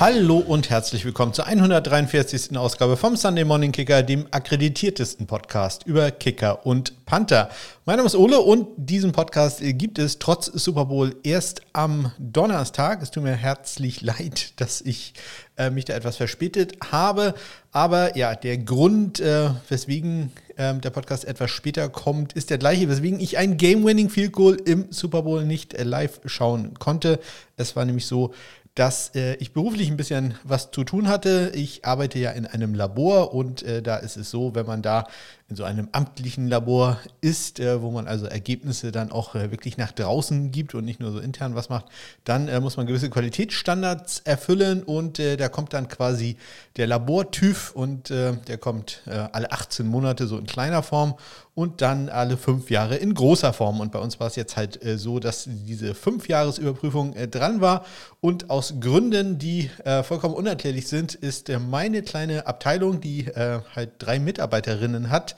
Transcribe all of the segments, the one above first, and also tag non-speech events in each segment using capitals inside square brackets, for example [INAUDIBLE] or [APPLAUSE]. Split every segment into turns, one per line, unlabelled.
Hallo und herzlich willkommen zur 143. Ausgabe vom Sunday Morning Kicker, dem akkreditiertesten Podcast über Kicker und Panther. Mein Name ist Ole und diesen Podcast gibt es trotz Super Bowl erst am Donnerstag. Es tut mir herzlich leid, dass ich äh, mich da etwas verspätet habe. Aber ja, der Grund, äh, weswegen äh, der Podcast etwas später kommt, ist der gleiche, weswegen ich ein Game-Winning Field Goal im Super Bowl nicht äh, live schauen konnte. Es war nämlich so, dass äh, ich beruflich ein bisschen was zu tun hatte. Ich arbeite ja in einem Labor und äh, da ist es so, wenn man da in so einem amtlichen Labor ist, äh, wo man also Ergebnisse dann auch äh, wirklich nach draußen gibt und nicht nur so intern was macht, dann äh, muss man gewisse Qualitätsstandards erfüllen und da kommt dann quasi der Labor-TÜV und der kommt alle 18 Monate so in kleiner Form und dann alle fünf Jahre in großer Form. Und bei uns war es jetzt halt so, dass diese Fünfjahresüberprüfung dran war und aus Gründen, die vollkommen unerklärlich sind, ist meine kleine Abteilung, die halt drei Mitarbeiterinnen hat,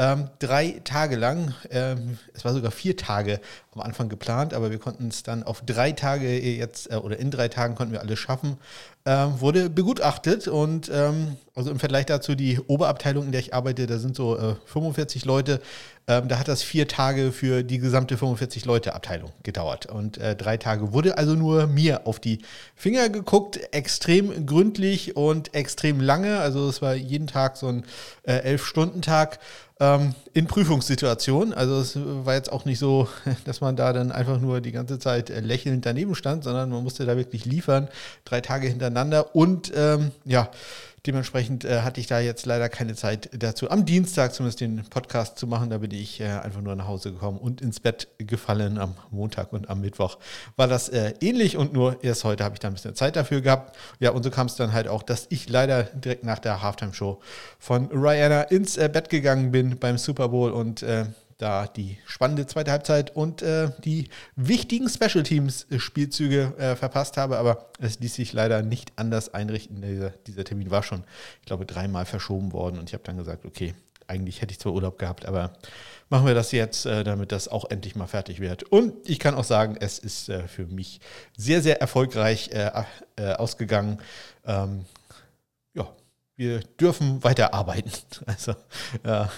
ähm, drei Tage lang, ähm, es war sogar vier Tage am Anfang geplant, aber wir konnten es dann auf drei Tage jetzt, äh, oder in drei Tagen konnten wir alles schaffen, ähm, wurde begutachtet und ähm, also im Vergleich dazu die Oberabteilung, in der ich arbeite, da sind so äh, 45 Leute, ähm, da hat das vier Tage für die gesamte 45 Leute Abteilung gedauert. Und äh, drei Tage wurde also nur mir auf die Finger geguckt, extrem gründlich und extrem lange, also es war jeden Tag so ein äh, Elf-Stunden-Tag ähm, in Prüfungssituationen. Also es war jetzt auch nicht so, [LAUGHS] dass man da dann einfach nur die ganze Zeit äh, lächelnd daneben stand, sondern man musste da wirklich liefern, drei Tage hintereinander und ähm, ja, Dementsprechend äh, hatte ich da jetzt leider keine Zeit dazu, am Dienstag zumindest den Podcast zu machen. Da bin ich äh, einfach nur nach Hause gekommen und ins Bett gefallen. Am Montag und am Mittwoch war das äh, ähnlich und nur erst heute habe ich da ein bisschen Zeit dafür gehabt. Ja, und so kam es dann halt auch, dass ich leider direkt nach der Halftime-Show von Rihanna ins äh, Bett gegangen bin beim Super Bowl und äh, da die spannende zweite Halbzeit und äh, die wichtigen Special Teams Spielzüge äh, verpasst habe, aber es ließ sich leider nicht anders einrichten. Dieser, dieser Termin war schon, ich glaube, dreimal verschoben worden und ich habe dann gesagt, okay, eigentlich hätte ich zwar Urlaub gehabt, aber machen wir das jetzt, äh, damit das auch endlich mal fertig wird. Und ich kann auch sagen, es ist äh, für mich sehr, sehr erfolgreich äh, äh, ausgegangen. Ähm, ja, wir dürfen weiter arbeiten. [LAUGHS] Also, ja.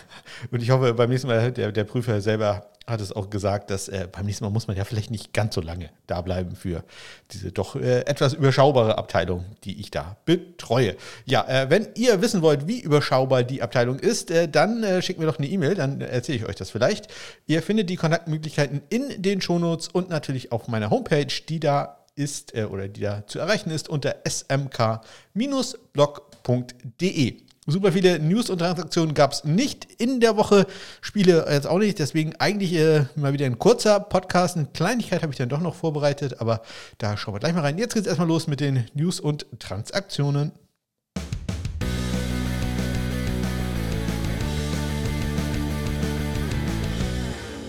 Und ich hoffe, beim nächsten Mal, der, der Prüfer selber hat es auch gesagt, dass äh, beim nächsten Mal muss man ja vielleicht nicht ganz so lange da bleiben für diese doch äh, etwas überschaubare Abteilung, die ich da betreue. Ja, äh, wenn ihr wissen wollt, wie überschaubar die Abteilung ist, äh, dann äh, schickt mir doch eine E-Mail, dann erzähle ich euch das vielleicht. Ihr findet die Kontaktmöglichkeiten in den Shownotes und natürlich auf meiner Homepage, die da ist äh, oder die da zu erreichen ist unter smk-blog.de. Super viele News und Transaktionen gab es nicht in der Woche, Spiele jetzt auch nicht, deswegen eigentlich äh, mal wieder ein kurzer Podcast. Eine Kleinigkeit habe ich dann doch noch vorbereitet, aber da schauen wir gleich mal rein. Jetzt geht es erstmal los mit den News und Transaktionen.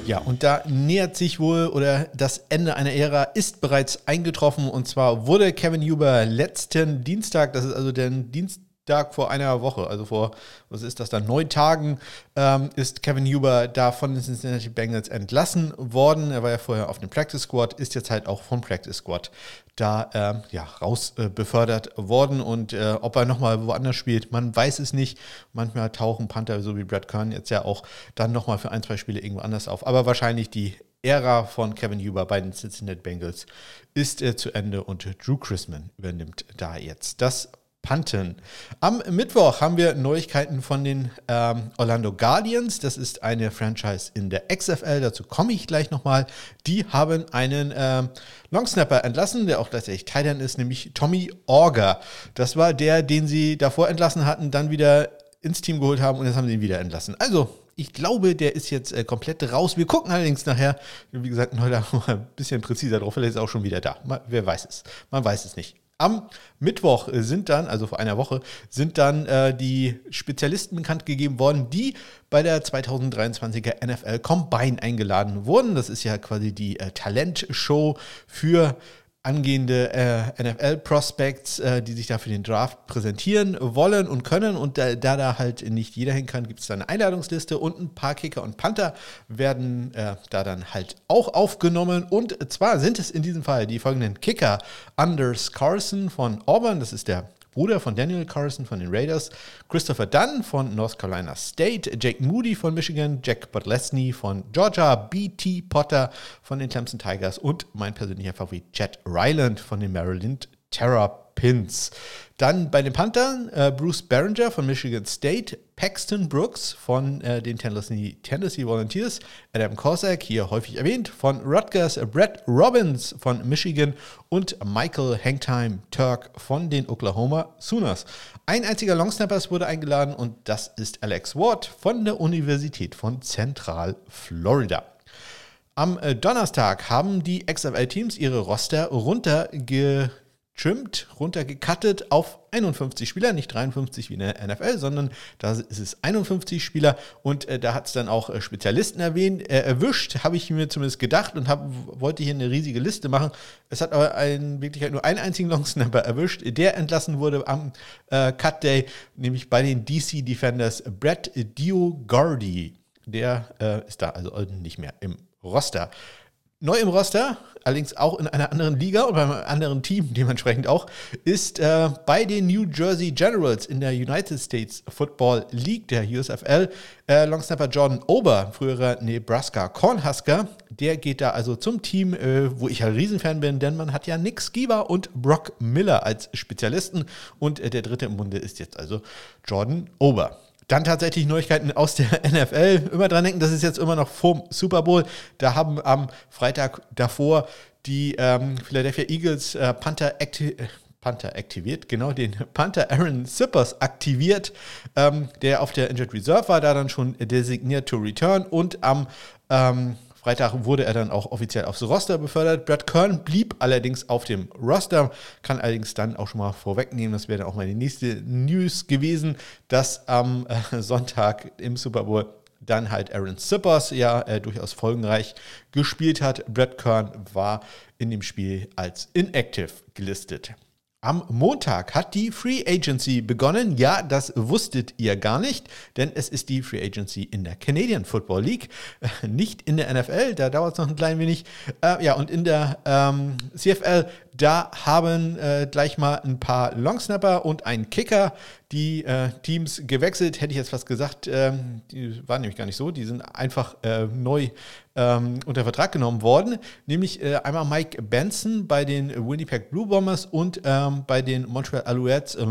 Ja, und da nähert sich wohl oder das Ende einer Ära ist bereits eingetroffen. Und zwar wurde Kevin Huber letzten Dienstag, das ist also der Dienstag vor einer Woche, also vor, was ist das dann, neun Tagen, ähm, ist Kevin Huber da von den Cincinnati Bengals entlassen worden. Er war ja vorher auf dem Practice Squad, ist jetzt halt auch vom Practice Squad da ähm, ja, raus äh, befördert worden. Und äh, ob er nochmal woanders spielt, man weiß es nicht. Manchmal tauchen Panther, so wie Brad Kern, jetzt ja auch dann nochmal für ein, zwei Spiele irgendwo anders auf. Aber wahrscheinlich die Ära von Kevin Huber bei den Cincinnati Bengals ist äh, zu Ende und Drew Chrisman übernimmt da jetzt das Panten. Am Mittwoch haben wir Neuigkeiten von den ähm, Orlando Guardians. Das ist eine Franchise in der XFL. Dazu komme ich gleich nochmal. Die haben einen ähm, Longsnapper entlassen, der auch gleichzeitig Titan ist, nämlich Tommy Orger. Das war der, den sie davor entlassen hatten, dann wieder ins Team geholt haben und jetzt haben sie ihn wieder entlassen. Also, ich glaube, der ist jetzt äh, komplett raus. Wir gucken allerdings nachher, wie gesagt, [LAUGHS] mal ein bisschen präziser drauf. Vielleicht ist er auch schon wieder da. Mal, wer weiß es. Man weiß es nicht. Am Mittwoch sind dann, also vor einer Woche, sind dann äh, die Spezialisten bekannt gegeben worden, die bei der 2023er NFL Combine eingeladen wurden. Das ist ja quasi die äh, Talentshow für angehende äh, NFL-Prospects, äh, die sich da für den Draft präsentieren wollen und können. Und da da, da halt nicht jeder hin kann, gibt es da eine Einladungsliste und ein paar Kicker und Panther werden äh, da dann halt auch aufgenommen. Und zwar sind es in diesem Fall die folgenden Kicker. Anders Carson von Auburn, das ist der Bruder von Daniel Carson von den Raiders, Christopher Dunn von North Carolina State, Jake Moody von Michigan, Jack Botlesny von Georgia, B.T. Potter von den Clemson Tigers und mein persönlicher Favorit Chad Ryland von den Maryland Terrapins. Dann bei den Panthern äh, Bruce Barringer von Michigan State, Paxton Brooks von äh, den Tennessee, Tennessee Volunteers, Adam Korsak, hier häufig erwähnt, von Rutgers, Brett Robbins von Michigan und Michael Hangtime Turk von den Oklahoma Sooners. Ein einziger Longsnappers wurde eingeladen und das ist Alex Ward von der Universität von Zentral Florida. Am äh, Donnerstag haben die XFL-Teams ihre Roster runterge trimmed, runtergekattet auf 51 Spieler, nicht 53 wie in der NFL, sondern da ist es 51 Spieler und äh, da hat es dann auch äh, Spezialisten erwähnt, äh, erwischt, habe ich mir zumindest gedacht und hab, wollte hier eine riesige Liste machen. Es hat aber in Wirklichkeit nur einen einzigen Longsnapper [LAUGHS] erwischt, der entlassen wurde am äh, Cut Day, nämlich bei den DC Defenders Brett Diogardi. Der äh, ist da also nicht mehr im Roster. Neu im Roster, allerdings auch in einer anderen Liga und beim anderen Team dementsprechend auch, ist äh, bei den New Jersey Generals in der United States Football League, der USFL, äh, Longsnapper Jordan Ober, früherer Nebraska Cornhusker. Der geht da also zum Team, äh, wo ich ein Riesenfan bin, denn man hat ja Nick Skiba und Brock Miller als Spezialisten und äh, der dritte im Munde ist jetzt also Jordan Ober. Dann tatsächlich Neuigkeiten aus der [LAUGHS] NFL. Immer dran denken, das ist jetzt immer noch vorm Super Bowl. Da haben am Freitag davor die ähm, Philadelphia Eagles äh, Panther, Acti äh, Panther aktiviert, genau den [LAUGHS] Panther Aaron Sippers aktiviert, ähm, der auf der Injured Reserve war, da dann schon designiert to return und am ähm, Freitag wurde er dann auch offiziell aufs Roster befördert. Brad Kern blieb allerdings auf dem Roster, kann allerdings dann auch schon mal vorwegnehmen, das wäre dann auch meine nächste News gewesen, dass am äh, Sonntag im Super Bowl dann halt Aaron Sippers ja äh, durchaus folgenreich gespielt hat. Brad Kern war in dem Spiel als inactive gelistet. Am Montag hat die Free Agency begonnen. Ja, das wusstet ihr gar nicht, denn es ist die Free Agency in der Canadian Football League, [LAUGHS] nicht in der NFL. Da dauert es noch ein klein wenig. Äh, ja, und in der ähm, CFL, da haben äh, gleich mal ein paar Longsnapper und ein Kicker die äh, Teams gewechselt. Hätte ich jetzt fast gesagt, ähm, die waren nämlich gar nicht so. Die sind einfach äh, neu ähm, unter Vertrag genommen worden. Nämlich äh, einmal Mike Benson bei den Winnipeg Blue Bombers und ähm, bei den Montreal Alouettes äh,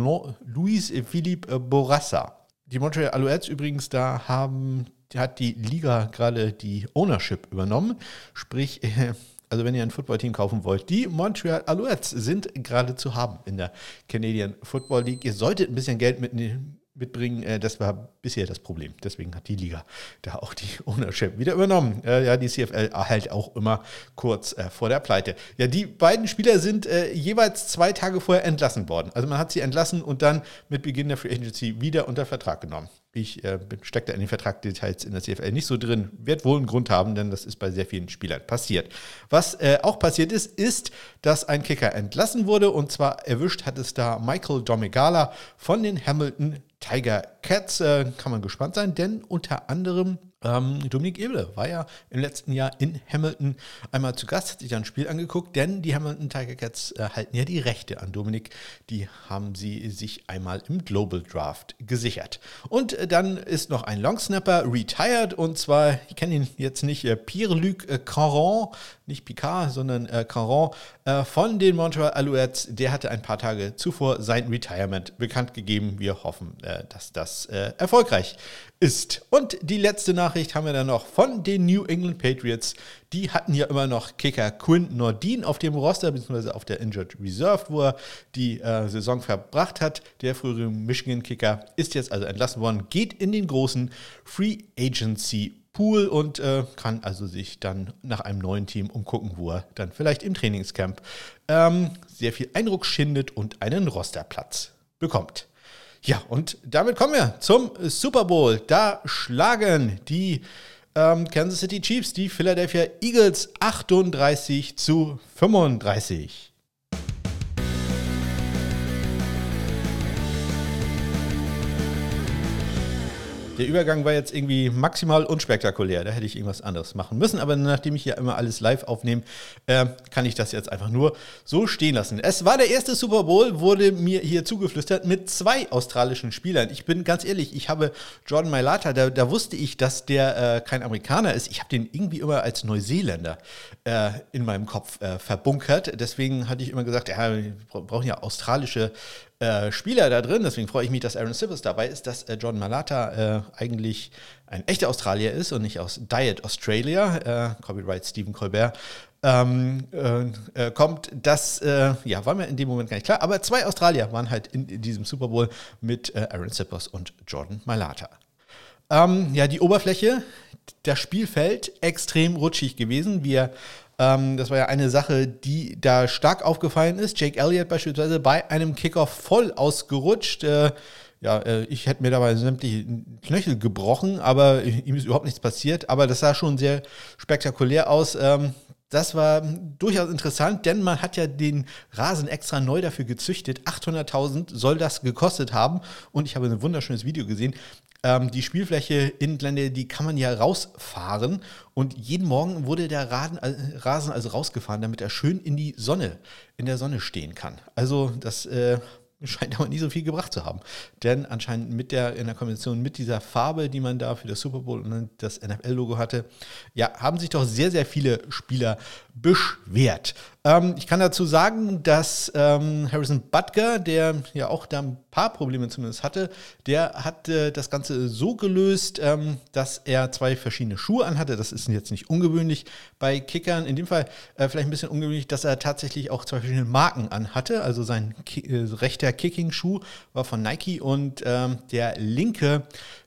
Luis Philippe Borassa. Die Montreal Alouettes übrigens, da haben, hat die Liga gerade die Ownership übernommen. Sprich, äh, [LAUGHS] also wenn ihr ein Footballteam kaufen wollt, die Montreal Alouettes sind gerade zu haben in der Canadian Football League. Ihr solltet ein bisschen Geld mitnehmen mitbringen. Äh, das war bisher das Problem. Deswegen hat die Liga da auch die [LAUGHS] Ownership wieder übernommen. Äh, ja, die CFL halt auch immer kurz äh, vor der Pleite. Ja, die beiden Spieler sind jeweils zwei Tage vorher entlassen worden. Also man hat sie entlassen und dann mit Beginn der Free Agency wieder unter Vertrag genommen. Ich äh, stecke da in den Vertragdetails in der CFL nicht so drin. Wird wohl einen Grund haben, denn das ist bei sehr vielen Spielern passiert. Was äh, auch passiert ist, ist, dass ein Kicker entlassen wurde und zwar erwischt hat es da Michael Domegala von den Hamilton Tiger Cats. Äh, kann man gespannt sein, denn unter anderem ähm, Dominik Eble war ja im letzten Jahr in Hamilton einmal zu Gast, hat sich ein Spiel angeguckt, denn die Hamilton Tiger Cats äh, halten ja die Rechte an Dominik. Die haben sie sich einmal im Global Draft gesichert. Und äh, dann ist noch ein Longsnapper retired und zwar, ich kenne ihn jetzt nicht, äh, Pierre-Luc äh, Caron, nicht Picard, sondern äh, Caron äh, von den Montreal Alouettes. Der hatte ein paar Tage zuvor sein Retirement bekannt gegeben. Wir hoffen, dass das erfolgreich ist. Und die letzte Nachricht haben wir dann noch von den New England Patriots. Die hatten ja immer noch Kicker Quinn Nordin auf dem Roster, beziehungsweise auf der Injured Reserve, wo er die äh, Saison verbracht hat. Der frühere Michigan-Kicker ist jetzt also entlassen worden, geht in den großen Free Agency Pool und äh, kann also sich dann nach einem neuen Team umgucken, wo er dann vielleicht im Trainingscamp ähm, sehr viel Eindruck schindet und einen Rosterplatz bekommt. Ja, und damit kommen wir zum Super Bowl. Da schlagen die ähm, Kansas City Chiefs die Philadelphia Eagles 38 zu 35. der Übergang war jetzt irgendwie maximal unspektakulär. Da hätte ich irgendwas anderes machen müssen. Aber nachdem ich ja immer alles live aufnehme, äh, kann ich das jetzt einfach nur so stehen lassen. Es war der erste Super Bowl, wurde mir hier zugeflüstert, mit zwei australischen Spielern. Ich bin ganz ehrlich, ich habe Jordan Mailata, da, da wusste ich, dass der äh, kein Amerikaner ist. Ich habe den irgendwie immer als Neuseeländer äh, in meinem Kopf äh, verbunkert. Deswegen hatte ich immer gesagt, ja, wir brauchen ja australische äh, Spieler da drin. Deswegen freue ich mich, dass Aaron Sippers dabei ist, dass äh, John Malata eigentlich ein echter Australier ist und nicht aus Diet Australia, äh, Copyright Stephen Colbert, ähm, äh, äh, kommt. Das ja, war mir in dem Moment gar nicht klar. Aber zwei Australier waren halt in, in diesem Super Bowl mit Aaron Sippers und Jordan Malata. Ähm, ja, die Oberfläche, das Spielfeld extrem rutschig gewesen. Wir ähm, das war ja eine Sache, die da stark aufgefallen ist. Jake Elliott beispielsweise bei einem Kickoff voll ausgerutscht. Ja, äh, ich hätte mir dabei sämtliche Knöchel gebrochen, aber ihm ist überhaupt nichts passiert. Aber das sah schon sehr spektakulär aus. Ähm, das war durchaus interessant, denn man hat ja den Rasen extra neu dafür gezüchtet. 800.000 soll das gekostet haben. Und ich habe ein wunderschönes Video gesehen. Ähm, die Spielfläche in Glendale, die kann man ja rausfahren. Und jeden Morgen wurde der Rasen, äh, Rasen also rausgefahren, damit er schön in die Sonne, in der Sonne stehen kann. Also das äh, [LAUGHS] scheint aber nie so viel gebracht zu haben. Denn anscheinend mit der, in der Kombination mit dieser Farbe, die man da für das Super Bowl und das NFL-Logo hatte, ja, haben sich doch sehr, sehr viele Spieler beschwert. Ähm, ich kann dazu sagen, dass ähm, Harrison Butker, der ja auch da ein paar Probleme zumindest hatte, der hat äh, das Ganze so gelöst, ähm, dass er zwei verschiedene Schuhe anhatte. Das ist jetzt nicht ungewöhnlich bei Kickern. In dem Fall äh, vielleicht ein bisschen ungewöhnlich, dass er tatsächlich auch zwei verschiedene Marken anhatte. Also sein Ki äh, rechter Kicking-Schuh war von Nike und ähm, der linke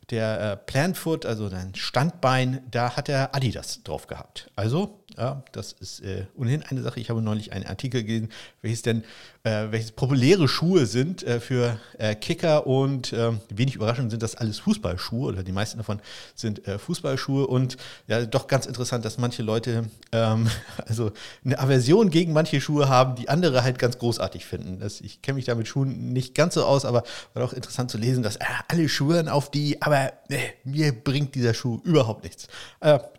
der äh, Plantfoot, also sein Standbein, da hat er Adidas drauf gehabt. Also ja, das ist äh, ohnehin eine Sache. Ich habe neulich einen Artikel gelesen, welches denn, äh, welches populäre Schuhe sind äh, für äh, Kicker und ähm, wenig überraschend sind das alles Fußballschuhe oder die meisten davon sind äh, Fußballschuhe und ja, doch ganz interessant, dass manche Leute ähm, [LAUGHS] also eine Aversion gegen manche Schuhe haben, die andere halt ganz großartig finden. Das, ich kenne mich da mit Schuhen nicht ganz so aus, aber war doch interessant zu lesen, dass äh, alle schwören auf die, aber mir bringt dieser Schuh überhaupt nichts.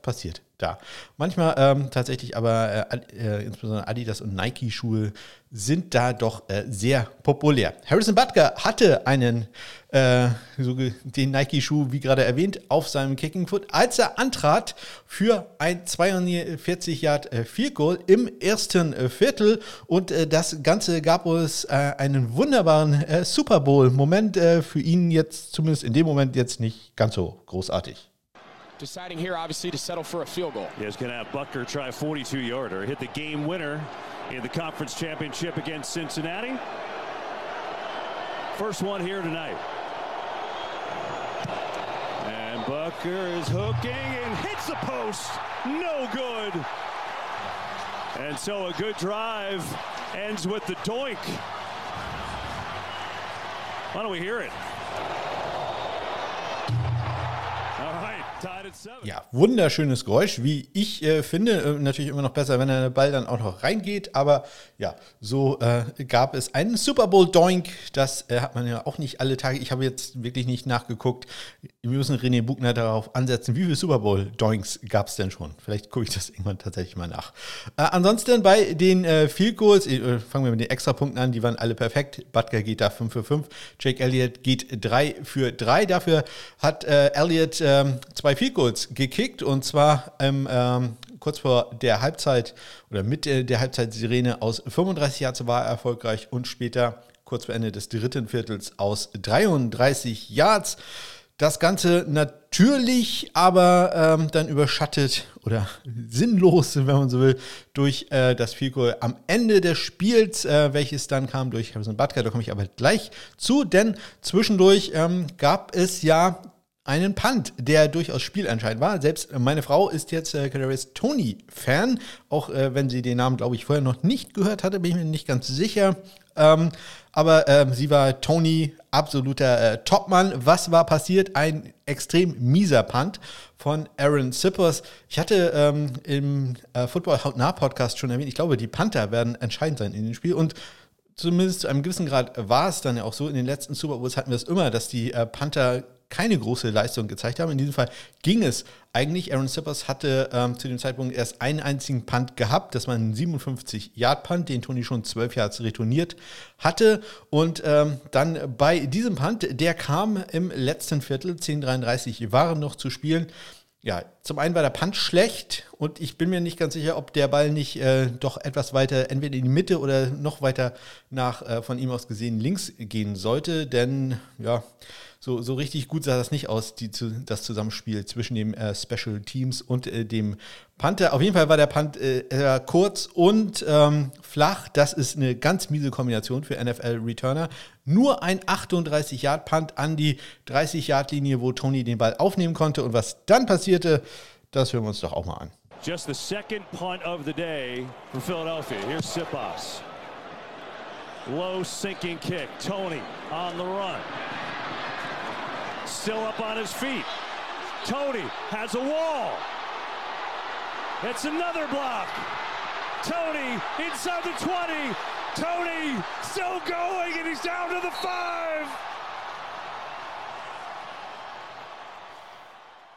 passiert da. Manchmal ähm, tatsächlich aber äh, äh, insbesondere Adidas und Nike-Schuhe sind da doch äh, sehr populär. Harrison Butker hatte einen, äh, so den Nike-Schuh, wie gerade erwähnt, auf seinem Kicking Foot, als er antrat für ein 42 Yard äh, Field Goal im ersten äh, Viertel und das Ganze gab uns einen wunderbaren Super Bowl-Moment für ihn jetzt, zumindest in dem Moment jetzt nicht ganz so großartig.
Deciding here, obviously, to settle for a field goal.
Yeah, he's going to have Bucker try a 42 yarder, hit the game winner in the conference championship against Cincinnati. First one here tonight. And Bucker is hooking and hits the post. No good. And so a good drive ends with the doink. Why don't we hear it?
Ja, wunderschönes Geräusch, wie ich äh, finde. Äh, natürlich immer noch besser, wenn der Ball dann auch noch reingeht. Aber ja, so äh, gab es einen Super Bowl Doink. Das äh, hat man ja auch nicht alle Tage. Ich habe jetzt wirklich nicht nachgeguckt. Wir müssen René Buchner darauf ansetzen. Wie viele Super Bowl Doinks gab es denn schon? Vielleicht gucke ich das irgendwann tatsächlich mal nach. Äh, ansonsten bei den äh, Field Goals, äh, fangen wir mit den Extrapunkten an. Die waren alle perfekt. Butker geht da 5 für 5. Jake Elliott geht 3 für 3. Dafür hat Elliott ähm, zwei Field Goals gekickt und zwar ähm, ähm, kurz vor der Halbzeit oder mit der, der Halbzeitsirene aus 35 Yards war er erfolgreich und später kurz vor Ende des dritten Viertels aus 33 Yards. Das Ganze natürlich aber ähm, dann überschattet oder [LAUGHS] sinnlos, wenn man so will, durch äh, das Field Goal am Ende des Spiels, äh, welches dann kam durch Harrison Butker. Da komme ich aber gleich zu, denn zwischendurch ähm, gab es ja einen Punt, der durchaus spielentscheidend war. Selbst meine Frau ist jetzt äh, Kadarius Tony-Fan, auch äh, wenn sie den Namen, glaube ich, vorher noch nicht gehört hatte, bin ich mir nicht ganz sicher. Ähm, aber ähm, sie war Tony, absoluter äh, Topmann. Was war passiert? Ein extrem mieser Punt von Aaron Sippers. Ich hatte ähm, im äh, Football Hautnah Podcast schon erwähnt, ich glaube, die Panther werden entscheidend sein in dem Spiel und zumindest zu einem gewissen Grad war es dann ja auch so. In den letzten Super Bowls hatten wir es immer, dass die äh, Panther keine große Leistung gezeigt haben. In diesem Fall ging es eigentlich. Aaron Sippers hatte ähm, zu dem Zeitpunkt erst einen einzigen Punt gehabt. Das war ein 57-Yard-Punt, den Tony schon 12 Yards retourniert hatte. Und ähm, dann bei diesem Punt, der kam im letzten Viertel, 10:33 waren noch zu spielen ja, zum einen war der Punch schlecht und ich bin mir nicht ganz sicher, ob der Ball nicht äh, doch etwas weiter, entweder in die Mitte oder noch weiter nach äh, von ihm aus gesehen links gehen sollte, denn ja, so, so richtig gut sah das nicht aus, die, das Zusammenspiel zwischen dem äh, Special Teams und äh, dem Panther. Auf jeden Fall war der Punt äh, kurz und ähm, flach. Das ist eine ganz miese Kombination für NFL-Returner. Nur ein 38-Yard-Punt an die 30-Yard-Linie, wo Tony den Ball aufnehmen konnte. Und was dann passierte, das hören wir uns doch auch mal an.
Just the second punt of the day for Philadelphia. Here's Sipas. Low sinking kick. Tony on the run. Still up on his feet. Tony has a wall. It's another block. Tony inside the 20. Tony still going, and he's down to the five.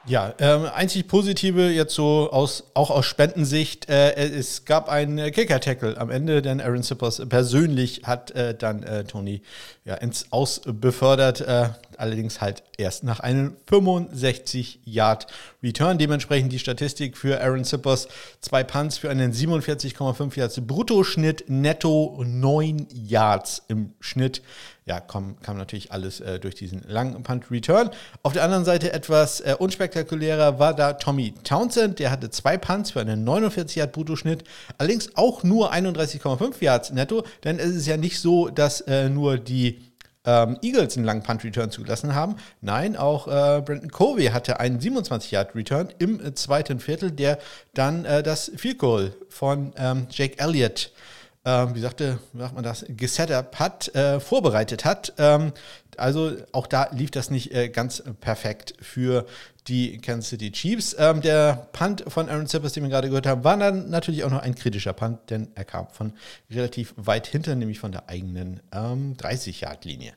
Ja, ähm, einzig Positive jetzt so aus, auch aus Spendensicht, äh, es gab einen Kicker-Tackle am Ende, denn Aaron Sippers persönlich hat äh, dann äh, Tony ja, ins Aus befördert, äh, allerdings halt erst nach einem 65-Yard-Return. Dementsprechend die Statistik für Aaron Sippers, zwei Punts für einen 47,5 Yards Bruttoschnitt, netto 9 Yards im Schnitt ja, kam, kam natürlich alles äh, durch diesen langen Punt-Return. Auf der anderen Seite etwas äh, unspektakulärer war da Tommy Townsend. Der hatte zwei Punts für einen 49 Yard Bruttoschnitt, allerdings auch nur 31,5 Yards netto, denn es ist ja nicht so, dass äh, nur die ähm, Eagles einen langen Punt-Return zugelassen haben. Nein, auch äh, Brandon Covey hatte einen 27-Yard-Return im äh, zweiten Viertel, der dann äh, das Field Goal von ähm, Jake Elliott ähm, wie sagte, wie sagt man das, gesetup hat, äh, vorbereitet hat. Ähm, also auch da lief das nicht äh, ganz perfekt für die Kansas City Chiefs. Ähm, der Punt von Aaron Zippers, den wir gerade gehört haben, war dann natürlich auch noch ein kritischer Punt, denn er kam von relativ weit hinter, nämlich von der eigenen 30-Yard-Linie.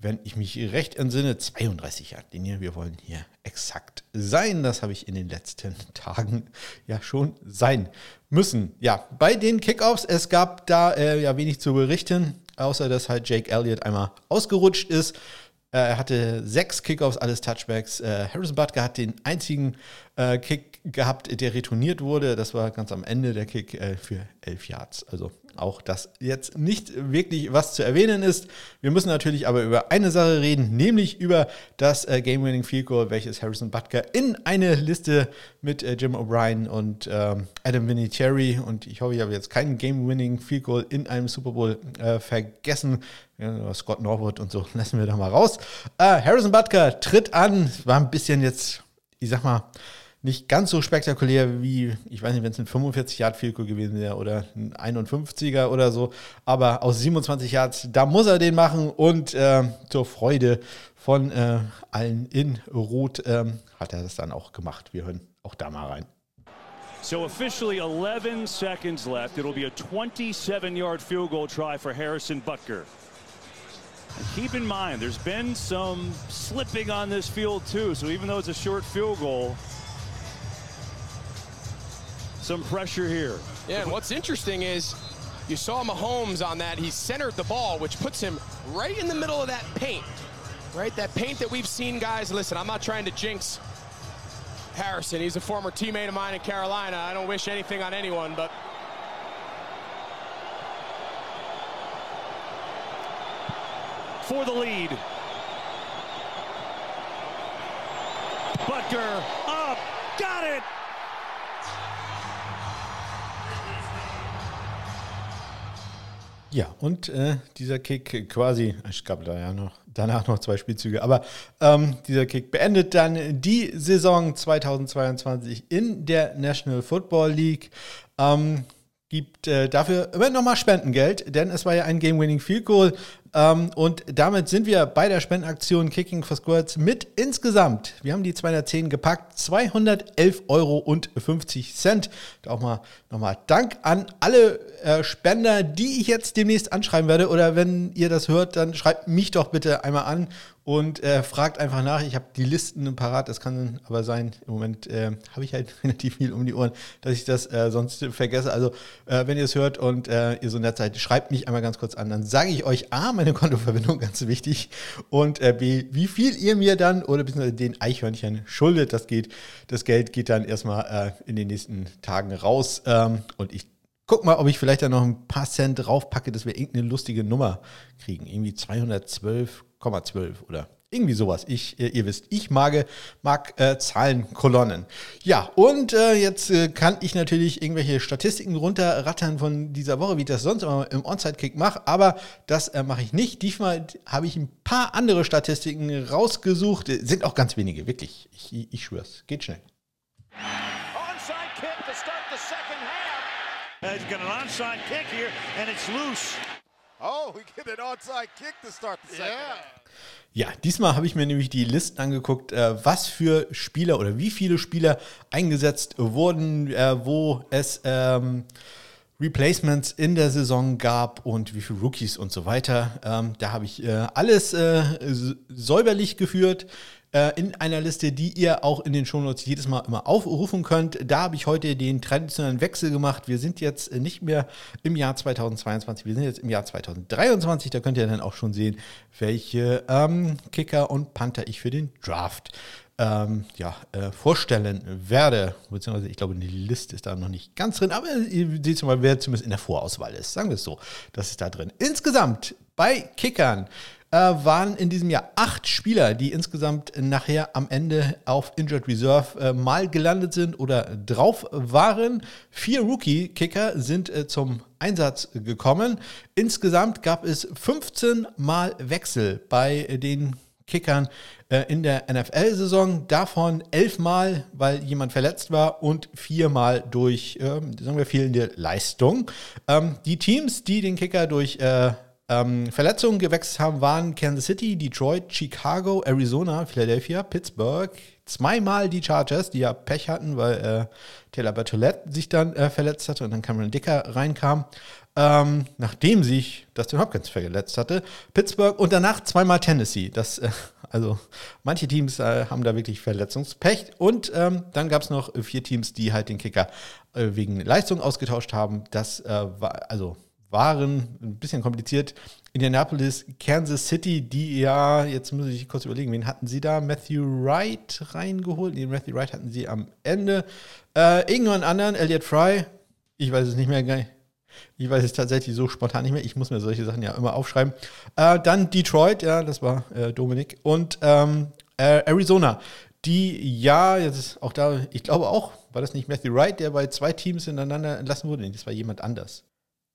Wenn ich mich recht entsinne, 32 Yard Linie. Wir wollen hier exakt sein. Das habe ich in den letzten [LAUGHS] Tagen ja schon sein müssen. Ja, bei den Kickoffs, es gab da äh, ja wenig zu berichten, außer dass halt Jake Elliott einmal ausgerutscht ist. Äh, er hatte sechs Kickoffs, alles Touchbacks. Äh, Harrison Butker hat den einzigen äh, Kick gehabt, der retourniert wurde. Das war ganz am Ende der Kick äh, für elf Yards. Also auch das jetzt nicht wirklich was zu erwähnen ist. Wir müssen natürlich aber über eine Sache reden, nämlich über das äh, Game-Winning Field Goal, welches Harrison Butker in eine Liste mit äh, Jim O'Brien und ähm, Adam Vinatieri und ich hoffe, ich habe jetzt keinen Game-Winning Field Goal in einem Super Bowl äh, vergessen. Ja, Scott Norwood und so [LAUGHS] lassen wir da mal raus. Äh, Harrison Butker tritt an, war ein bisschen jetzt, ich sag mal, nicht ganz so spektakulär wie, ich weiß nicht, wenn es ein 45 Yard Field gewesen wäre oder ein 51er oder so, aber aus 27 Yards, da muss er den machen und äh, zur Freude von äh, allen in Rot äh, hat er das dann auch gemacht. Wir hören auch da mal rein.
So officially 11 seconds left. It'll be a 27-yard field goal try for Harrison Butker. Keep in mind, there's been some slipping on this field too. So even though it's a short field goal, some pressure here.
Yeah, and what's interesting is you saw Mahomes on that. He centered the ball, which puts him right in the middle of that paint. Right? That paint that we've seen guys. Listen, I'm not trying to jinx Harrison. He's a former teammate of mine in Carolina. I don't wish anything on anyone, but
for the lead. Butker up, got it.
Ja, und äh, dieser Kick quasi, ich glaube da ja noch, danach noch zwei Spielzüge, aber ähm, dieser Kick beendet dann die Saison 2022 in der National Football League. Ähm, gibt äh, dafür immer nochmal Spendengeld, denn es war ja ein Game-Winning Field Goal. Ähm, und damit sind wir bei der Spendenaktion Kicking for Squirts mit insgesamt, wir haben die 210 gepackt, 211,50 Euro. Da auch mal nochmal Dank an alle äh, Spender, die ich jetzt demnächst anschreiben werde. Oder wenn ihr das hört, dann schreibt mich doch bitte einmal an und äh, fragt einfach nach. Ich habe die Listen parat. Das kann aber sein, im Moment äh, habe ich halt [LAUGHS] relativ viel um die Ohren, dass ich das äh, sonst vergesse. Also, äh, wenn ihr es hört und äh, ihr so nett seid, schreibt mich einmal ganz kurz an. Dann sage ich euch A, meine Kontoverbindung, ganz wichtig. Und äh, B, wie viel ihr mir dann oder beziehungsweise den Eichhörnchen schuldet. Das geht, das Geld geht dann erstmal in den nächsten Tagen raus. Ähm, und ich guck mal, ob ich vielleicht da noch ein paar Cent draufpacke, dass wir irgendeine lustige Nummer kriegen. Irgendwie 212 12 oder irgendwie sowas. Ich, äh, ihr wisst, ich mag, mag äh, Zahlenkolonnen. Ja, und äh, jetzt äh, kann ich natürlich irgendwelche Statistiken runterrattern von dieser Woche, wie ich das sonst immer im Onside-Kick mache, aber das äh, mache ich nicht. Diesmal habe ich ein paar andere Statistiken rausgesucht. Sind auch ganz wenige, wirklich. Ich, ich schwör's. Geht schnell. Onside kick to start the second half. He's got an onside kick here and it's loose. Oh, we get an onside kick to start the second. Yeah. Ja, diesmal habe ich mir nämlich die Listen angeguckt, äh, was für Spieler oder wie viele Spieler eingesetzt wurden, äh, wo es ähm, Replacements in der Saison gab und wie viele Rookies und so weiter. Ähm, da habe ich äh, alles äh, säuberlich geführt in einer Liste, die ihr auch in den Shownotes jedes Mal immer aufrufen könnt. Da habe ich heute den traditionellen Wechsel gemacht. Wir sind jetzt nicht mehr im Jahr 2022, wir sind jetzt im Jahr 2023. Da könnt ihr dann auch schon sehen, welche ähm, Kicker und Panther ich für den Draft ähm, ja, äh, vorstellen werde. Beziehungsweise, ich glaube, die Liste ist da noch nicht ganz drin, aber ihr seht mal, wer zumindest in der Vorauswahl ist. Sagen wir es so. Das ist da drin. Insgesamt bei Kickern äh, waren in diesem Jahr acht Spieler, die insgesamt nachher am Ende auf Injured Reserve äh, mal gelandet sind oder drauf waren. Vier Rookie-Kicker sind äh, zum Einsatz gekommen. Insgesamt gab es 15 Mal Wechsel bei den Kickern äh, in der NFL-Saison. Davon elfmal, weil jemand verletzt war und viermal durch, ähm, sagen wir, fehlende Leistung. Ähm, die Teams, die den Kicker durch äh, ähm, Verletzungen gewechselt haben, waren Kansas City, Detroit, Chicago, Arizona, Philadelphia, Pittsburgh, zweimal die Chargers, die ja Pech hatten, weil äh, Taylor Bertolette sich dann äh, verletzt hatte und dann Cameron Dicker reinkam, ähm, nachdem sich Dustin Hopkins verletzt hatte. Pittsburgh und danach zweimal Tennessee. Das, äh, also manche Teams äh, haben da wirklich Verletzungspech. Und ähm, dann gab es noch vier Teams, die halt den Kicker äh, wegen Leistung ausgetauscht haben. Das äh, war, also waren ein bisschen kompliziert. Indianapolis, Kansas City, die ja, jetzt muss ich kurz überlegen, wen hatten sie da? Matthew Wright reingeholt? Nee, Matthew Wright hatten sie am Ende. Äh, irgendwann anderen, Elliot Fry, ich weiß es nicht mehr, ich weiß es tatsächlich so spontan nicht mehr. Ich muss mir solche Sachen ja immer aufschreiben. Äh, dann Detroit, ja, das war äh, Dominik. Und ähm, äh, Arizona, die ja, jetzt ist auch da, ich glaube auch, war das nicht Matthew Wright, der bei zwei Teams hintereinander entlassen wurde? Nee, das war jemand anders.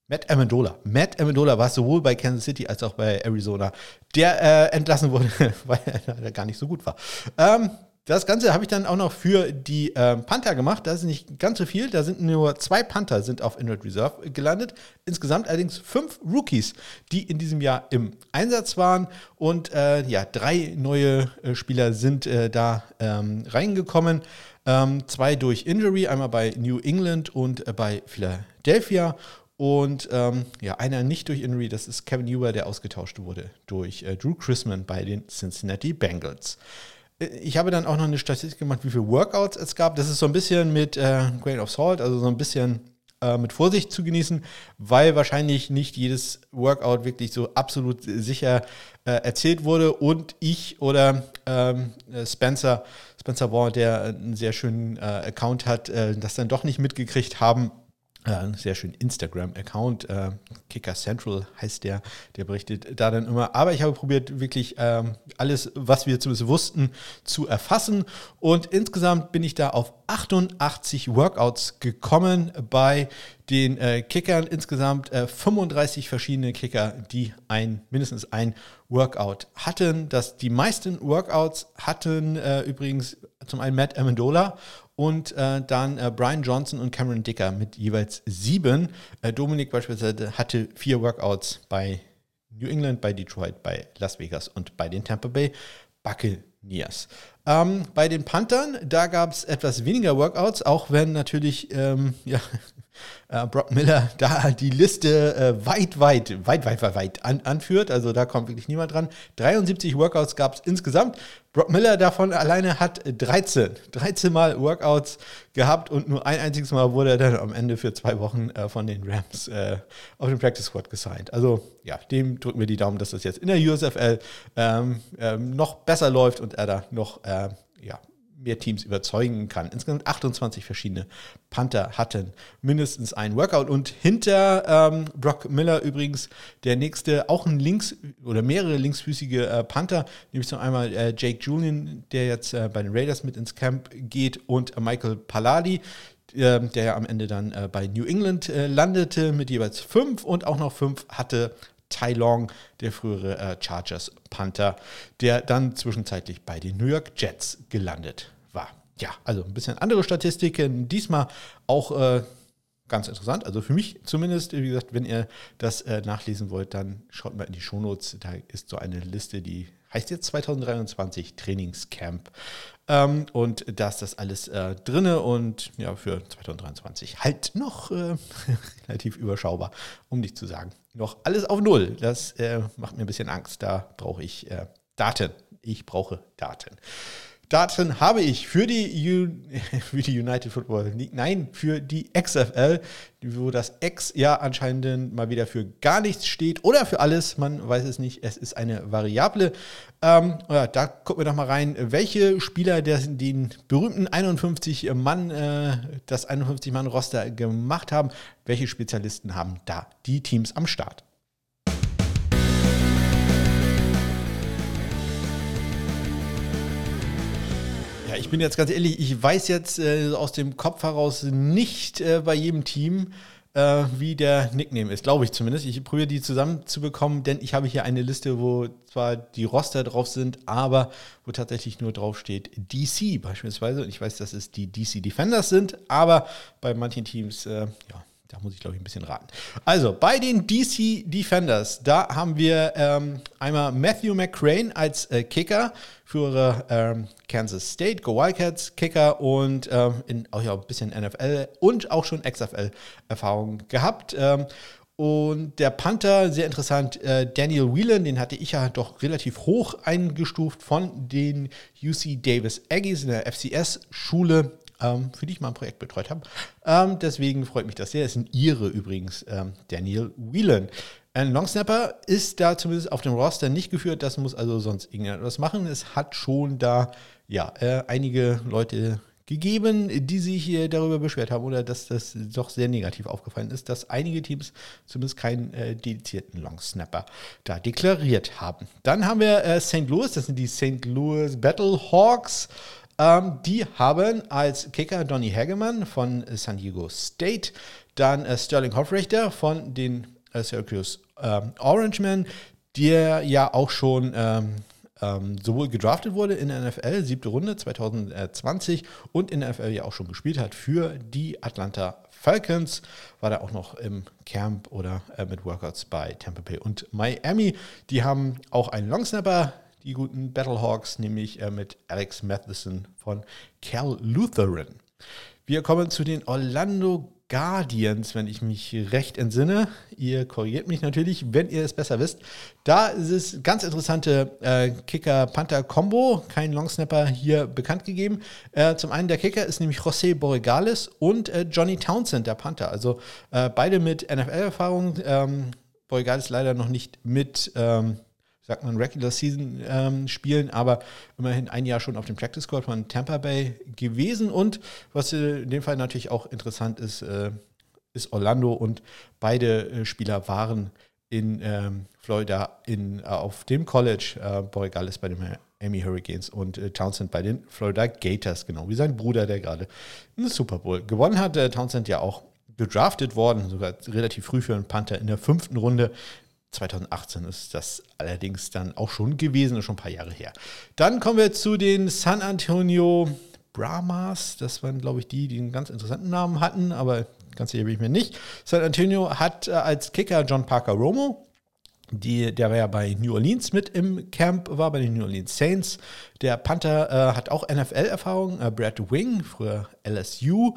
Matt Amendola. Matt Amendola war sowohl bei Kansas City als auch bei Arizona, der äh, entlassen wurde, [LAUGHS] weil er gar nicht so gut war. Ähm, das Ganze habe ich dann auch noch für die ähm, Panther gemacht. Das ist nicht ganz so viel. Da sind nur zwei Panther sind auf Inward Reserve gelandet. Insgesamt allerdings fünf Rookies, die in diesem Jahr im Einsatz waren. Und äh, ja, drei neue äh, Spieler sind äh, da ähm, reingekommen. Ähm, zwei durch Injury, einmal bei New England und äh, bei Philadelphia. Und ähm, ja, einer nicht durch Injury, das ist Kevin Ewer, der ausgetauscht wurde durch äh, Drew Chrisman bei den Cincinnati Bengals. Äh, ich habe dann auch noch eine Statistik gemacht, wie viele Workouts es gab. Das ist so ein bisschen mit äh, Grain of Salt, also so ein bisschen äh, mit Vorsicht zu genießen, weil wahrscheinlich nicht jedes Workout wirklich so absolut sicher äh, erzählt wurde. Und ich oder ähm, Spencer, Spencer Wall, der einen sehr schönen äh, Account hat, das dann doch nicht mitgekriegt haben äh, einen sehr schönen Instagram-Account. Äh, Kicker Central heißt der. Der berichtet da dann immer. Aber ich habe probiert, wirklich ähm, alles, was wir zumindest wussten, zu erfassen. Und insgesamt bin ich da auf 88 Workouts gekommen bei den äh, Kickern. Insgesamt äh, 35 verschiedene Kicker, die ein, mindestens ein Workout hatten. Das, die meisten Workouts hatten äh, übrigens zum einen Matt Amendola und äh, dann äh, Brian Johnson und Cameron Dicker mit jeweils sieben. Äh, Dominik beispielsweise hatte vier Workouts bei New England, bei Detroit, bei Las Vegas und bei den Tampa Bay Buccaneers. Ähm, bei den Panthern, da gab es etwas weniger Workouts, auch wenn natürlich ähm, [LAUGHS] ja, äh, Brock Miller [LAUGHS] da die Liste äh, weit, weit, weit, weit, weit, weit an, anführt. Also da kommt wirklich niemand dran. 73 Workouts gab es insgesamt. Brock Miller davon alleine hat 13, 13 Mal Workouts gehabt und nur ein einziges Mal wurde er dann am Ende für zwei Wochen äh, von den Rams äh, auf den Practice Squad gesigned. Also ja, dem drücken wir die Daumen, dass das jetzt in der USFL ähm, ähm, noch besser läuft und er da noch äh, ja, mehr Teams überzeugen kann. Insgesamt 28 verschiedene Panther hatten mindestens ein Workout und hinter ähm, Brock Miller übrigens der nächste, auch ein links oder mehrere linksfüßige äh, Panther, nämlich zum einmal äh, Jake Julian, der jetzt äh, bei den Raiders mit ins Camp geht und Michael Palladi, ähm, der ja am Ende dann äh, bei New England äh, landete mit jeweils fünf und auch noch fünf hatte Tai Long, der frühere äh, Chargers Panther, der dann zwischenzeitlich bei den New York Jets gelandet. Ja, also ein bisschen andere Statistiken. Diesmal auch äh, ganz interessant. Also für mich zumindest, wie gesagt, wenn ihr das äh, nachlesen wollt, dann schaut mal in die Shownotes. Da ist so eine Liste, die heißt jetzt 2023 Trainingscamp. Ähm, und da ist das alles äh, drinne und ja, für 2023 halt noch äh, [LAUGHS] relativ überschaubar, um nicht zu sagen. Noch alles auf Null. Das äh, macht mir ein bisschen Angst. Da brauche ich äh, Daten. Ich brauche Daten. Daten habe ich für die, [LAUGHS] für die United Football League, nein, für die XFL, wo das X ja anscheinend mal wieder für gar nichts steht oder für alles, man weiß es nicht, es ist eine Variable. Ähm, ja, da gucken wir doch mal rein, welche Spieler der, den berühmten 51-Mann, äh, das 51-Mann-Roster gemacht haben, welche Spezialisten haben da die Teams am Start. Ja, ich bin jetzt ganz ehrlich, ich weiß jetzt äh, aus dem Kopf heraus nicht äh, bei jedem Team, äh, wie der Nickname ist, glaube ich zumindest. Ich probiere die zusammenzubekommen, denn ich habe hier eine Liste, wo zwar die Roster drauf sind, aber wo tatsächlich nur drauf steht DC beispielsweise. Und ich weiß, dass es die DC Defenders sind, aber bei manchen Teams, äh, ja, da muss ich, glaube ich, ein bisschen raten. Also, bei den DC Defenders, da haben wir ähm, einmal Matthew McCrane als äh, Kicker für ähm, Kansas State, Go Wildcats, Kicker und ähm, in, auch ja, ein bisschen NFL und auch schon XFL-Erfahrung gehabt. Ähm, und der Panther, sehr interessant, äh, Daniel Whelan, den hatte ich ja doch relativ hoch eingestuft von den UC Davis Aggies in der FCS-Schule für die ich mal ein Projekt betreut habe. Ähm, deswegen freut mich das sehr. Das sind ihre übrigens, ähm, Daniel Whelan. Ein Longsnapper ist da zumindest auf dem Roster nicht geführt, das muss also sonst irgendjemand was machen. Es hat schon da ja äh, einige Leute gegeben, die sich hier darüber beschwert haben oder dass das doch sehr negativ aufgefallen ist, dass einige Teams zumindest keinen äh, dedizierten Longsnapper da deklariert haben. Dann haben wir äh, St. Louis, das sind die St. Louis Battle Hawks. Ähm, die haben als Kicker Donny Hagemann von San Diego State, dann äh, Sterling Hoffrichter von den äh, Syracuse ähm, Orangemen, der ja auch schon ähm, ähm, sowohl gedraftet wurde in der NFL, siebte Runde 2020, und in der NFL ja auch schon gespielt hat für die Atlanta Falcons, war da auch noch im Camp oder äh, mit Workouts bei Tampa Bay und Miami. Die haben auch einen Longsnapper, die guten Battlehawks, nämlich äh, mit Alex Matheson von Cal Lutheran. Wir kommen zu den Orlando Guardians, wenn ich mich recht entsinne. Ihr korrigiert mich natürlich, wenn ihr es besser wisst. Da ist es ganz interessante äh, Kicker-Panther-Kombo, kein Longsnapper hier bekannt gegeben. Äh, zum einen der Kicker ist nämlich José Borregales und äh, Johnny Townsend, der Panther. Also äh, beide mit NFL-Erfahrung. Ähm, Borregales leider noch nicht mit. Ähm, sagt man, Regular Season ähm, spielen, aber immerhin ein Jahr schon auf dem Practice Squad von Tampa Bay gewesen. Und was in dem Fall natürlich auch interessant ist, äh, ist Orlando und beide äh, Spieler waren in ähm, Florida in, äh, auf dem College, äh, Borregales bei den Miami Hurricanes und äh, Townsend bei den Florida Gators, genau wie sein Bruder, der gerade einen Super Bowl gewonnen hat. Äh, Townsend ja auch gedraftet worden, sogar relativ früh für einen Panther in der fünften Runde. 2018 ist das allerdings dann auch schon gewesen, schon ein paar Jahre her. Dann kommen wir zu den San Antonio Brahmas. Das waren, glaube ich, die, die einen ganz interessanten Namen hatten, aber ganz sicher bin ich mir nicht. San Antonio hat äh, als Kicker John Parker Romo. Die, der war ja bei New Orleans mit im Camp, war bei den New Orleans Saints. Der Panther äh, hat auch NFL-Erfahrung. Äh, Brad Wing, früher LSU.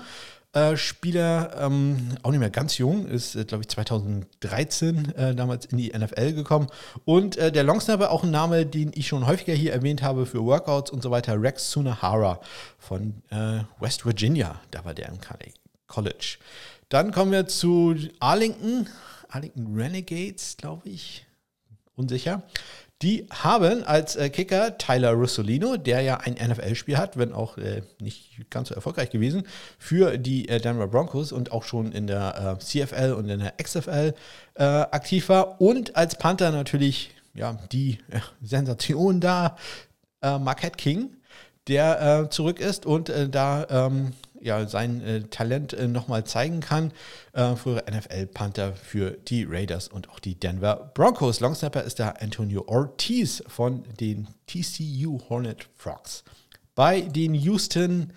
Spieler, ähm, auch nicht mehr ganz jung, ist, äh, glaube ich, 2013 äh, damals in die NFL gekommen. Und äh, der Longsnapper, auch ein Name, den ich schon häufiger hier erwähnt habe für Workouts und so weiter, Rex Sunahara von äh, West Virginia. Da war der im College. Dann kommen wir zu Arlington. Arlington Renegades, glaube ich. Unsicher. Die haben als äh, Kicker Tyler Russolino, der ja ein NFL-Spiel hat, wenn auch äh, nicht ganz so erfolgreich gewesen, für die äh, Denver Broncos und auch schon in der äh, CFL und in der XFL äh, aktiv war. Und als Panther natürlich ja, die äh, Sensation da, Marquette King, der zurück ist und da ähm, ja, sein äh, Talent äh, nochmal zeigen kann. Äh, frühere NFL-Panther für die Raiders und auch die Denver Broncos. Longsnapper ist da Antonio Ortiz von den TCU Hornet Frogs. Bei den Houston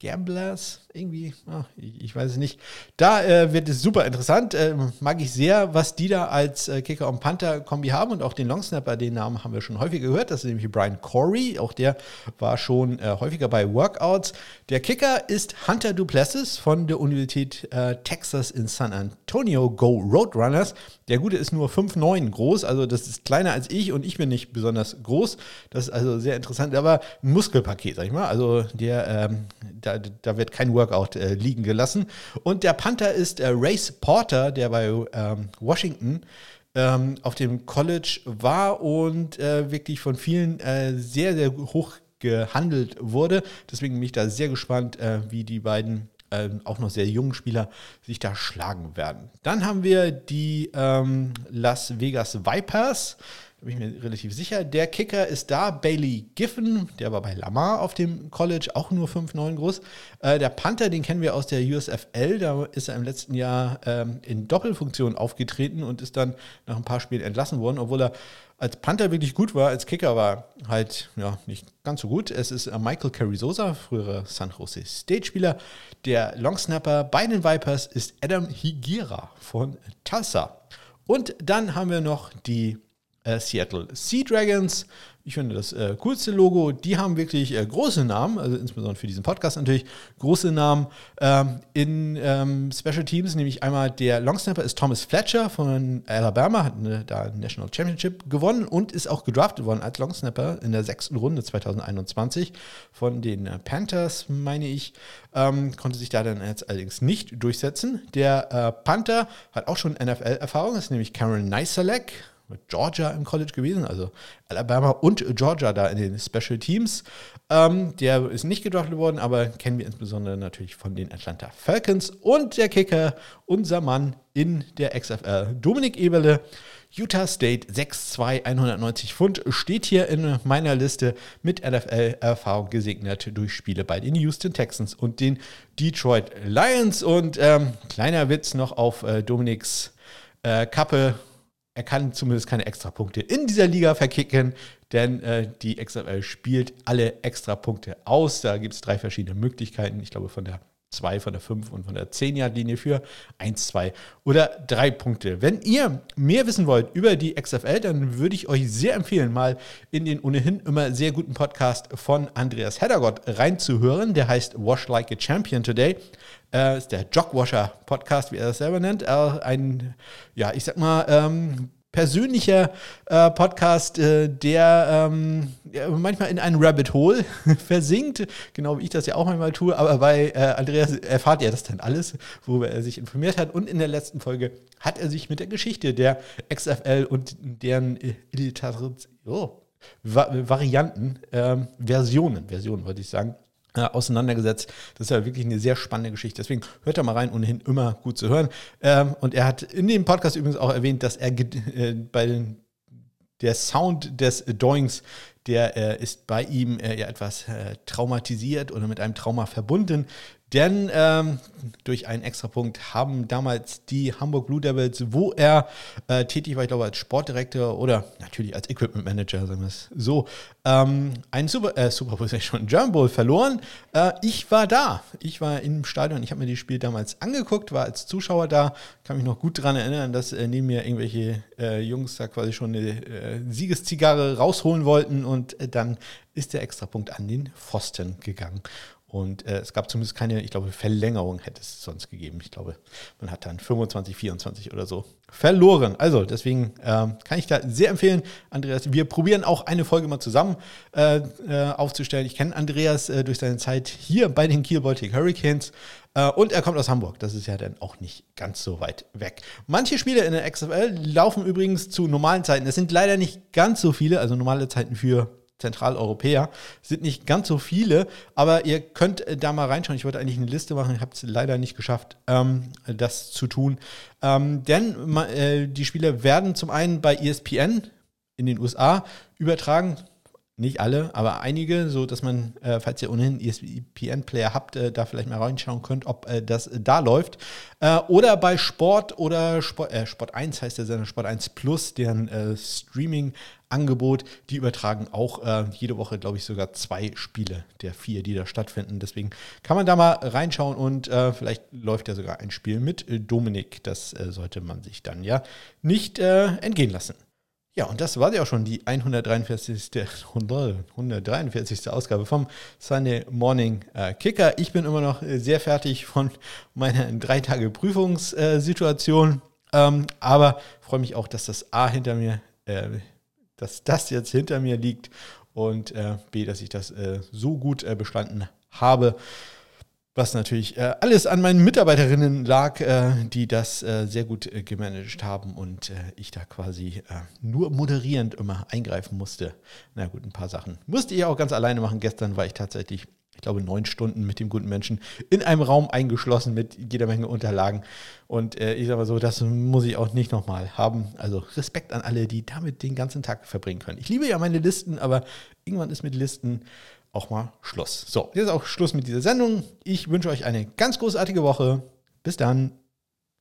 Gamblers, irgendwie, ach, ich, weiß es nicht. Da äh, wird es super interessant. Äh, mag ich sehr, was die da als äh, Kicker und Panther-Kombi haben und auch den Longsnapper, den Namen haben wir schon häufiger gehört. Das ist nämlich Brian Corey. Auch der war schon äh, häufiger bei Workouts. Der Kicker ist Hunter Duplessis von der Universität äh, Texas in San Antonio Go Roadrunners. Der Gute ist nur 5,9 groß, also das ist kleiner als ich und ich bin nicht besonders groß. Das ist also sehr interessant, aber ein Muskelpaket, sag ich mal. Also der, ähm, da, da wird kein Workout äh, liegen gelassen. Und der Panther ist äh, Race Porter, der bei ähm, Washington ähm, auf dem College war und äh, wirklich von vielen äh, sehr, sehr hoch gehandelt wurde. Deswegen bin ich da sehr gespannt, äh, wie die beiden ähm, auch noch sehr jungen Spieler sich da schlagen werden. Dann haben wir die ähm, Las Vegas Vipers. Bin ich mir relativ sicher. Der Kicker ist da, Bailey Giffen, der war bei Lamar auf dem College, auch nur 5,9 groß. Äh, der Panther, den kennen wir aus der USFL, da ist er im letzten Jahr ähm, in Doppelfunktion aufgetreten und ist dann nach ein paar Spielen entlassen worden, obwohl er als Panther wirklich gut war, als Kicker war halt ja, nicht ganz so gut. Es ist äh, Michael Carrizosa, früherer San Jose State-Spieler. Der Longsnapper bei den Vipers ist Adam Higira von Tulsa. Und dann haben wir noch die äh, Seattle Sea Dragons. Ich finde das äh, coolste Logo. Die haben wirklich äh, große Namen, also insbesondere für diesen Podcast natürlich große Namen ähm, in ähm, Special Teams. Nämlich einmal der Longsnapper ist Thomas Fletcher von Alabama, hat eine, da ein National Championship gewonnen und ist auch gedraftet worden als Longsnapper in der sechsten Runde 2021 von den äh, Panthers, meine ich. Ähm, konnte sich da dann jetzt allerdings nicht durchsetzen. Der äh, Panther hat auch schon NFL-Erfahrung, ist nämlich Karen Neiselek mit Georgia im College gewesen, also Alabama und Georgia da in den Special Teams. Ähm, der ist nicht gedraftet worden, aber kennen wir insbesondere natürlich von den Atlanta Falcons und der Kicker, unser Mann in der XFL, Dominik Eberle. Utah State 6'2, 190 Pfund, steht hier in meiner Liste mit NFL-Erfahrung gesegnet durch Spiele bei den Houston Texans und den Detroit Lions. Und ähm, kleiner Witz noch auf äh, Dominiks äh, Kappe er kann zumindest keine Extrapunkte in dieser Liga verkicken, denn äh, die XFL spielt alle Extrapunkte aus. Da gibt es drei verschiedene Möglichkeiten. Ich glaube, von der 2, von der 5 und von der 10-Yard-Linie für 1, 2 oder 3 Punkte. Wenn ihr mehr wissen wollt über die XFL, dann würde ich euch sehr empfehlen, mal in den ohnehin immer sehr guten Podcast von Andreas Heddergott reinzuhören. Der heißt Wash Like a Champion Today äh, ist der Jogwasher Podcast, wie er das selber nennt. Äh, ein, ja, ich sag mal, ähm, persönlicher äh, Podcast, äh, der ähm, manchmal in einen Rabbit Hole [LAUGHS] versinkt, genau wie ich das ja auch manchmal tue, aber bei äh, Andreas erfahrt ihr das dann alles, worüber er sich informiert hat. Und in der letzten Folge hat er sich mit der Geschichte der XFL und deren oh, Varianten, ähm, Versionen, Versionen wollte ich sagen, äh, auseinandergesetzt. Das ist ja wirklich eine sehr spannende Geschichte. Deswegen hört da mal rein, ohnehin immer gut zu hören. Ähm, und er hat in dem Podcast übrigens auch erwähnt, dass er äh, bei den, der Sound des Doings, der äh, ist bei ihm äh, ja etwas äh, traumatisiert oder mit einem Trauma verbunden. Denn ähm, durch einen Extrapunkt haben damals die Hamburg Blue Devils, wo er äh, tätig war, ich glaube als Sportdirektor oder natürlich als Equipment Manager, sagen wir es so, ähm, einen Super, äh, Super Bowl, [LAUGHS] schon German Bowl verloren. Äh, ich war da, ich war im Stadion, ich habe mir die Spiel damals angeguckt, war als Zuschauer da, kann mich noch gut daran erinnern, dass äh, neben mir irgendwelche äh, Jungs da quasi schon eine äh, Siegeszigarre rausholen wollten und äh, dann ist der Extrapunkt an den Pfosten gegangen. Und äh, es gab zumindest keine, ich glaube, Verlängerung hätte es sonst gegeben. Ich glaube, man hat dann 25, 24 oder so verloren. Also deswegen ähm, kann ich da sehr empfehlen, Andreas. Wir probieren auch eine Folge mal zusammen äh, äh, aufzustellen. Ich kenne Andreas äh, durch seine Zeit hier bei den Kiel Baltic Hurricanes. Äh, und er kommt aus Hamburg. Das ist ja dann auch nicht ganz so weit weg. Manche Spiele in der XFL laufen übrigens zu normalen Zeiten. Es sind leider nicht ganz so viele, also normale Zeiten für Zentraleuropäer. Sind nicht ganz so viele, aber ihr könnt äh, da mal reinschauen. Ich wollte eigentlich eine Liste machen, ich habe es leider nicht geschafft, ähm, das zu tun. Ähm, denn äh, die Spiele werden zum einen bei ESPN in den USA übertragen. Nicht alle, aber einige, so dass man, äh, falls ihr ohnehin ESPN-Player habt, äh, da vielleicht mal reinschauen könnt, ob äh, das da läuft. Äh, oder bei Sport oder Sport, äh, Sport 1 heißt der Sender Sport 1 Plus, deren äh, Streaming-Angebot, die übertragen auch jede Woche, glaube ich, sogar zwei Spiele der vier, die da stattfinden. Deswegen kann man da mal reinschauen und vielleicht läuft ja sogar ein Spiel mit Dominik. Das sollte man sich dann ja nicht entgehen lassen. Ja, und das war ja auch schon die 143. 143. [LAUGHS] Ausgabe vom Sunday Morning äh, Kicker. Ich bin immer noch äh, sehr fertig von [LAUGHS] meiner drei Tage Prüfungssituation, ähm, aber freue mich auch, dass das A hinter mir, äh, dass das jetzt hinter mir liegt und äh, B, dass ich das äh, so gut äh, bestanden habe was natürlich äh, alles an meinen Mitarbeiterinnen lag, äh, die das äh, sehr gut gemanagt haben und ich da quasi nur moderierend immer eingreifen musste. Na gut, ein paar Sachen musste ich auch ganz alleine machen. Gestern war ich tatsächlich, ich glaube, neun Stunden mit dem guten Menschen in einem Raum eingeschlossen mit jeder Menge Unterlagen. Und ich sage mal so, das muss ich auch nicht nochmal haben. Also Respekt an alle, die damit den ganzen Tag verbringen können. Ich liebe ja meine Listen, aber irgendwann ist mit Listen auch mal Schluss. So, jetzt ist auch Schluss mit dieser Sendung. Ich wünsche euch eine ganz großartige Woche. Bis dann.